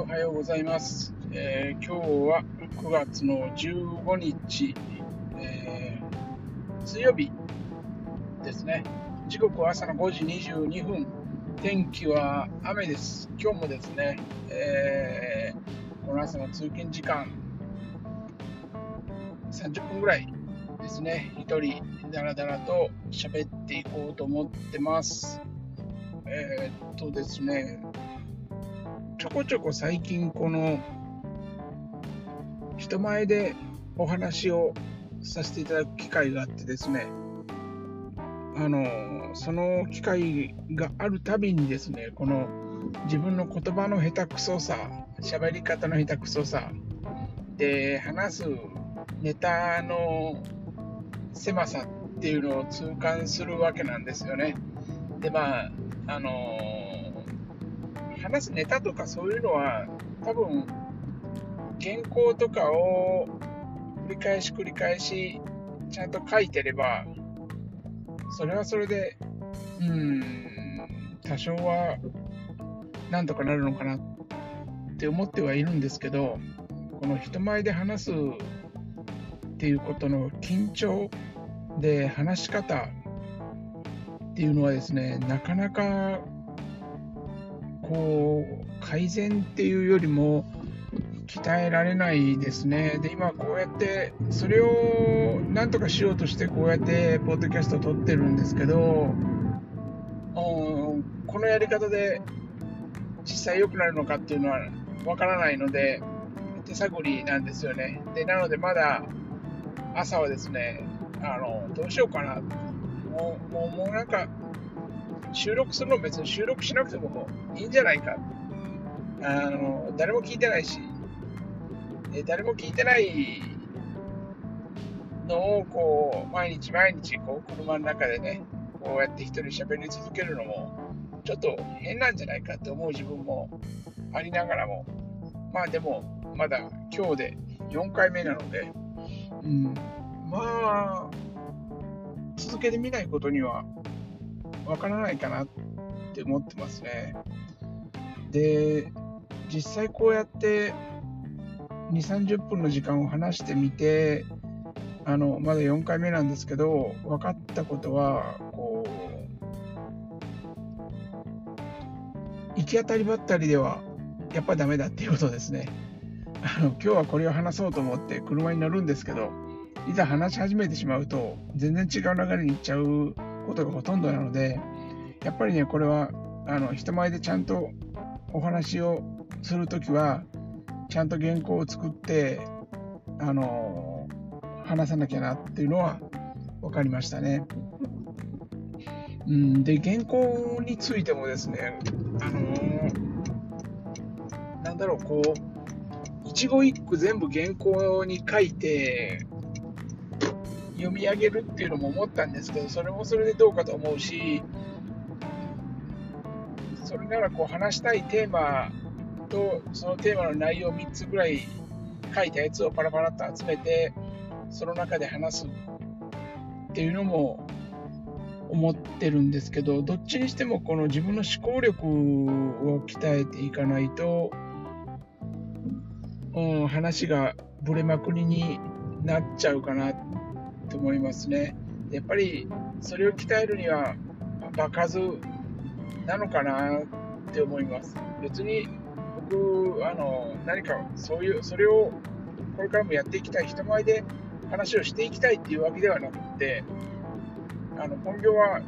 おはようございます。えー今日は9月の15日、えー水曜日ですね。時刻は朝の5時22分。天気は雨です。今日もですね、えーこの朝の通勤時間、30分ぐらいですね、一人だらだらと喋っていこうと思ってます。えーっとですね、ちょこちょこ最近この人前でお話をさせていただく機会があってですね。あのその機会があるたびにですねこの自分の言葉の下手くそさ喋り方の下手くそさで話すネタの狭さっていうのを痛感するわけなんですよね。でまああの話すネタとかそういうのは多分原稿とかを繰り返し繰り返しちゃんと書いてればそれはそれでうん多少はなんとかなるのかなって思ってはいるんですけどこの人前で話すっていうことの緊張で話し方っていうのはですねなかなかこう改善っていうよりも鍛えられないですね。で、今こうやって、それをなんとかしようとしてこうやってポッドキャストを撮ってるんですけど、うんこのやり方で実際良くなるのかっていうのはわからないので、手探りなんですよね。で、なのでまだ朝はですね、あの、どうしようかな。もう、もう、もうなんか、収録するの別に収録しなくてもいいんじゃないか。あの、誰も聞いてないし、え誰も聞いてないのをこう毎日毎日こう車の中でねこうやって一人喋り続けるのもちょっと変なんじゃないかって思う自分もありながらも。まあでもまだ今日で4回目なので、うん、まあ続けてみないことにはわからないかなって思ってますね。で実際こうやって2、30分の時間を話してみて、あのまだ4回目なんですけど、分かったことは、こう、行き当たりばったりでは、やっぱダメだっていうことですね。あの今日はこれを話そうと思って車に乗るんですけど、いざ話し始めてしまうと、全然違う流れに行っちゃうことがほとんどなので、やっぱりね、これはあの人前でちゃんとお話をするときは、ちゃんと原稿を作って、あの話さなきゃなっていうのは分かりましたね。うん、で、原稿についてもですね、あのなんだろう、こう、一語一句全部原稿に書いて、読み上げるっていうのも思ったんですけど、それもそれでどうかと思うし、それならこう話したいテーマとそのテーマの内容を3つぐらい書いたやつをパラパラっと集めてその中で話すっていうのも思ってるんですけどどっちにしてもこの自分の思考力を鍛えていかないと、うん、話がぶれまくりになっちゃうかなっと思いますね。やっぱりそれを鍛えるには場数なのかなって思います。別に僕あの何かそういうそれをこれからもやっていきたい人前で話をしていきたいっていうわけではなくてあの本業は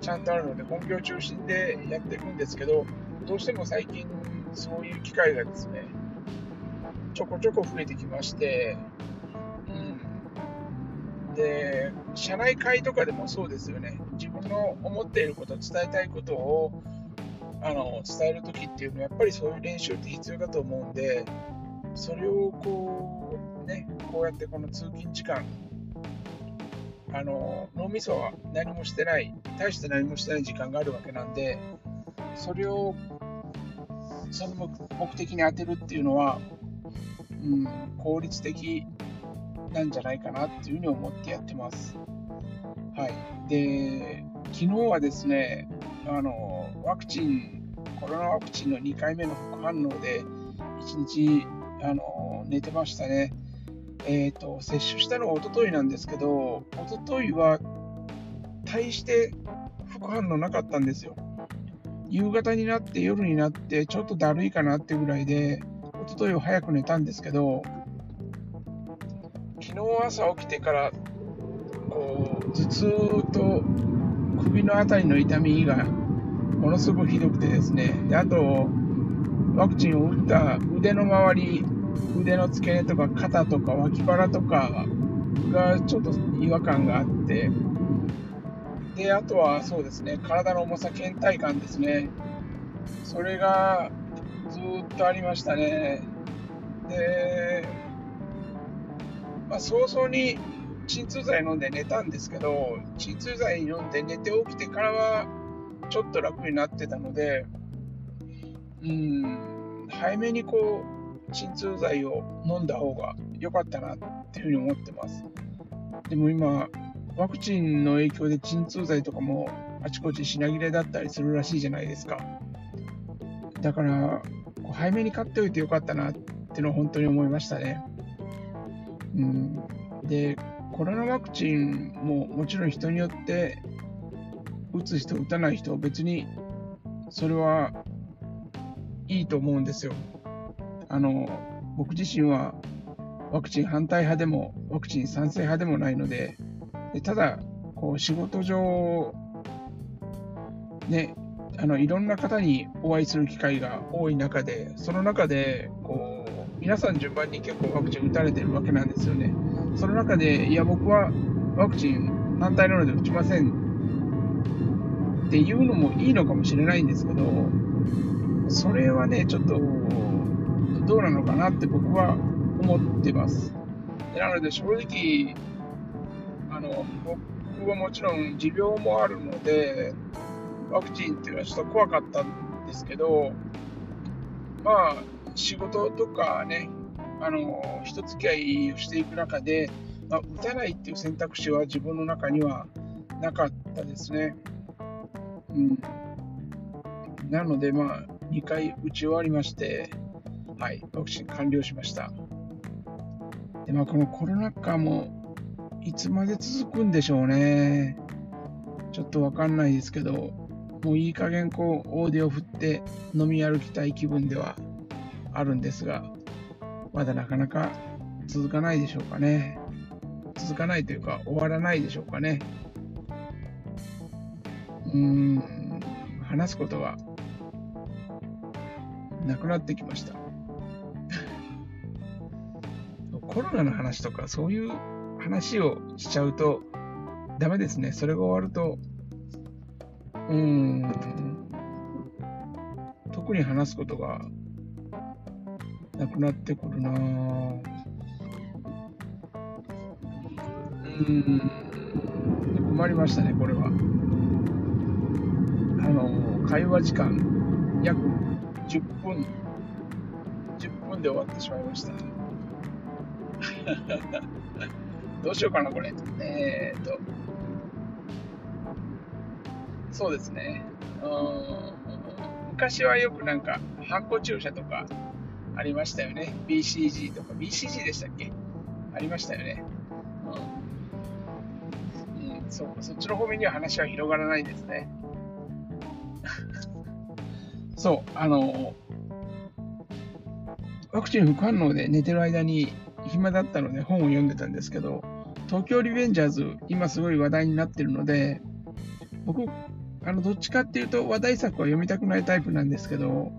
ちゃんとあるので本業中心でやっていくんですけどどうしても最近そういう機会がですねちょこちょこ増えてきまして、で社内会とかでもそうですよね。自分の思っていること伝えたいことをあの伝える時っていうのはやっぱりそういう練習って必要だと思うんでそれをこうねこうやってこの通勤時間あの脳みそは何もしてない大して何もしてない時間があるわけなんでそれをその目的に当てるっていうのは、うん、効率的なんじゃないかなっていうふうに思ってやってます。はい、で昨日はですねあのワクチンコロナワクチンの2回目の副反応で一日、あの寝てましたね。え、ー、と、接種したのは一昨日なんですけど、一昨日は大して副反応なかったんですよ。夕方になって夜になってちょっとだるいかなってぐらいで、一昨日は早く寝たんですけど、昨日朝起きてから、こう、頭痛と首の辺りの痛みがものすごくひどくてですね、あと、ワクチンを打った腕の周り、腕の付け根とか肩とか脇腹とかがちょっと違和感があって、で、あとはそうですね、体の重さ、倦怠感ですね。それがずっとありましたね。で、まあ、早々に鎮痛剤飲んで寝たんですけど、鎮痛剤飲んで寝て起きてからはちょっと楽になってたので、うん、早めにこう、鎮痛剤を飲んだ方が良かったなっていうふうに思ってます。でも今、ワクチンの影響で鎮痛剤とかもあちこち品切れだったりするらしいじゃないですか。だから、早めに買っておいてよかったなってのは本当に思いましたね。うん、で、コロナワクチンももちろん人によって打つ人、打たない人、別にそれはいいと思うんですよ。あの僕自身はワクチン反対派でもワクチン賛成派でもないので、でただこう仕事上、ね、あのいろんな方にお会いする機会が多い中で、その中で皆さん順番に結構ワクチン打たれてるわけなんですよね。その中で、いや、僕はワクチン反対なので打ちませんっていうのもいいのかもしれないんですけど、それはね、ちょっとどうなのかなって僕は思ってます。なので正直、あの僕はもちろん持病もあるので、ワクチンっていうのはちょっと怖かったんですけど、まあ、仕事とかね、あの人付き合いをしていく中で、まあ、打たないっていう選択肢は自分の中にはなかったですね。うん。なので、まあ、2回打ち終わりまして、はい、ワクチン完了しました。で、まあ、このコロナ禍も、いつまで続くんでしょうね。ちょっとわかんないですけど、もういい加減こう、オーディオ振って飲み歩きたい気分ではあるんですが、まだなかなか続かないでしょうかね。続かないというか、終わらないでしょうかね。うーん、話すことがなくなってきました。コロナの話とかそういう話をしちゃうとダメですね。それが終わると、うーん、特に話すことがなくなってくるなぁ。うーん、困りましたね、これは。あの、会話時間約10分、10分で終わってしまいました。どうしようかな、これ。えー、っと、そうですね。昔はよくなんか、ハンコ注射とかありましたよね。BCG とか、BCG でしたっけ？ありましたよね。うん、うん、そそっちの方面には話は広がらないですね。そう、あの、ワクチン副反応で寝てる間に暇だったので本を読んでたんですけど、東京リベンジャーズ、今すごい話題になってるので、僕、あの、どっちかっていうと話題作は読みたくないタイプなんですけど、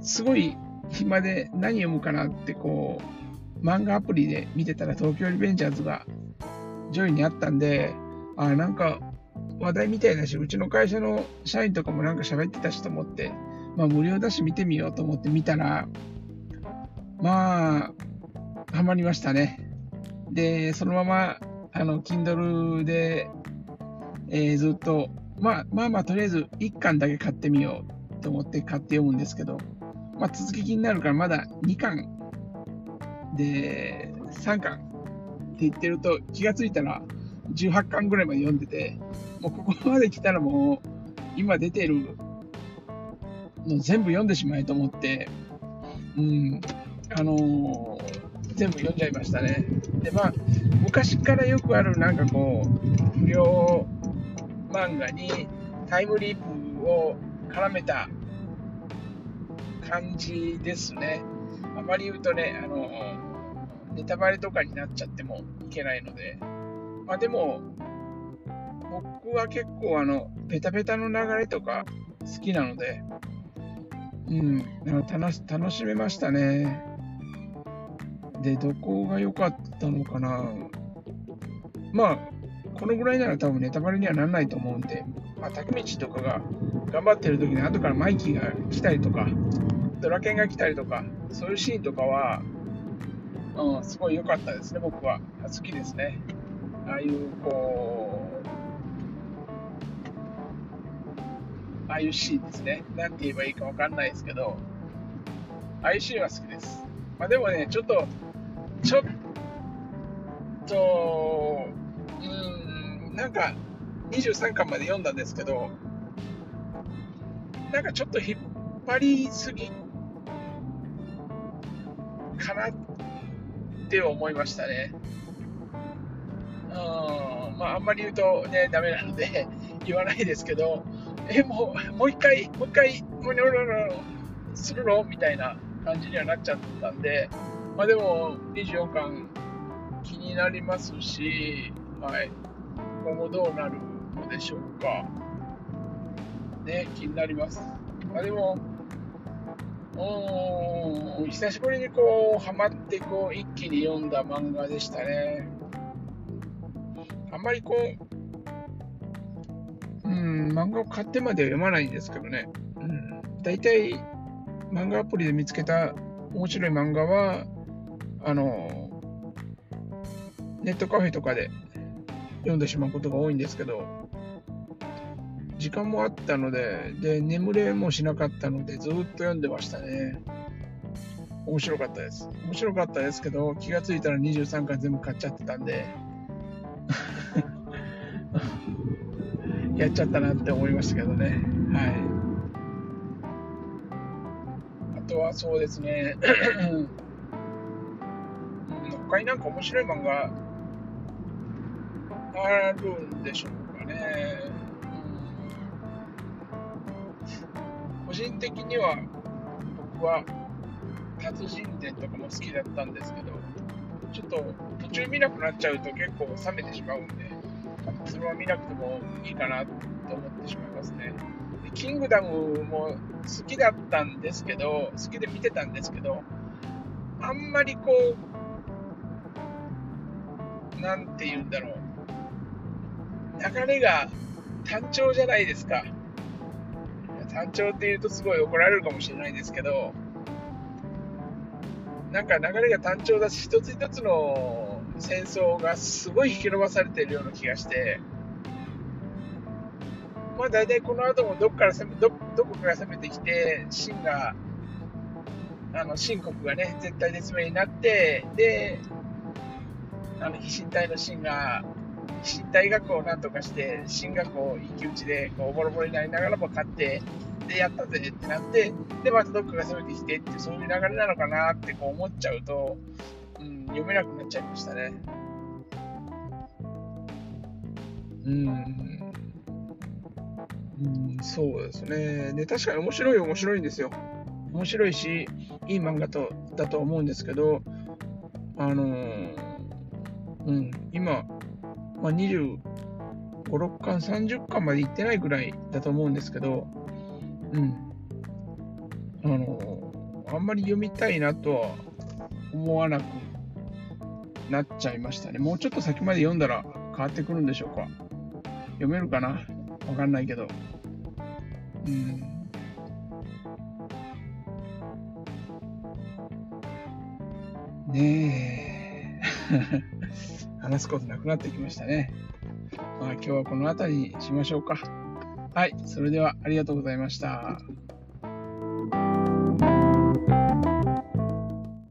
すごい暇で何読むかなってこう、漫画アプリで見てたら東京リベンジャーズが上位にあったんで、あ、なんか話題みたいだし、うちの会社の社員とかもなんか喋ってたしと思って、まあ無料だし見てみようと思って見たら、まあ、ハマりましたね。で、そのまま、あの、Kindle で、えー、ずっと、まあまあまあ、とりあえず1巻だけ買ってみようと思って買って読むんですけど、まあ続き気になるからまだ2巻で3巻って言ってると気がついたら18巻ぐらいまで読んでて、もうここまで来たらもう、今出てるの全部読んでしまえと思って、うん、あのー、全部読んじゃいましたね。で、まあ、昔からよくある、なんかこう、不良漫画にタイムリープを絡めた感じですね。あまり言うとね、あの、ネタバレとかになっちゃってもいけないので、まあでも、僕は結構あの、ペタペタの流れとか好きなので、うん、楽しめましたね。で、どこが良かったのかな。まあ、このぐらいなら多分ネタバレにはならないと思うんで、まあ、タクミチとかが頑張ってる時に後からマイキーが来たりとか、ドラケンが来たりとか、そういうシーンとかは、うん、すごい良かったですね、僕は。好きですね。ああいう、こう、ああいうシーンですね。なんて言えばいいかわかんないですけど、ああいうシーンは好きです。まあ、でもね、ちょっと、ちょっと、なんか、23巻まで読んだんですけど、なんかちょっと引っ張りすぎかなって思いましたね。うん、まあ、あんまり言うとね、ダメなので 言わないですけど、え、もう、もう一回、もう一回、もうにょろろ、するの？みたいな感じにはなっちゃったんで、まあでも、24巻気になりますし、はい、今後どうなるのでしょうか。ね、気になります。まあでも、うん、久しぶりにこう、ハマってこう、一気に読んだ漫画でしたね。あんまりこう、うん、漫画を買ってまでは読まないんですけどね。うん、大体、漫画アプリで見つけた面白い漫画は、あの、ネットカフェとかで読んでしまうことが多いんですけど、時間もあったので、で、眠れもしなかったので、ずっと読んでましたね。面白かったです。面白かったですけど、気がついたら23巻全部買っちゃってたんで、やっちゃったなって思いましたけどね。はいあ。とはそうですね、他になんか面白い漫画あるんでしょうかね。個人的には僕は達人伝とかも好きだったんですけど、ちょっと途中見なくなっちゃうと結構冷めてしまうんで、それは見なくてもいいかなと思ってしまいますね。キングダムも好きだったんですけど、好きで見てたんですけど、あんまりこう、なんて言うんだろう。流れが単調じゃないですか。単調って言うとすごい怒られるかもしれないですけど、なんか流れが単調だし、一つ一つの戦争がすごい引き伸ばされているような気がして、まあ大体この後もどこから攻めどどこから攻めてきて、秦が、あの、秦国がね、絶対絶命になって、で、あの、飛信隊の秦が、飛信隊学をなんとかして、進学を一騎打ちで、こう、ボロボロになりながらも勝って、で、やったぜってなって、で、またどっかが攻めてきてって、そういう流れなのかなってこう思っちゃうと、うん、読めなくなっちゃいましたね。うん。うん、そうですね。で、確かに面白い面白いんですよ。面白いし、いい漫画とだと思うんですけど、あのー、うん、今、まあ、25、6巻、30巻までいってないぐらいだと思うんですけど、うん、あの、あんまり読みたいなとは思わなくなっちゃいましたね。もうちょっと先まで読んだら変わってくるんでしょうか。読めるかな？わかんないけど。うん。ねえ。話すことなくなってきましたね。まあ今日はこの辺りにしましょうか。はい。それではありがとうございました。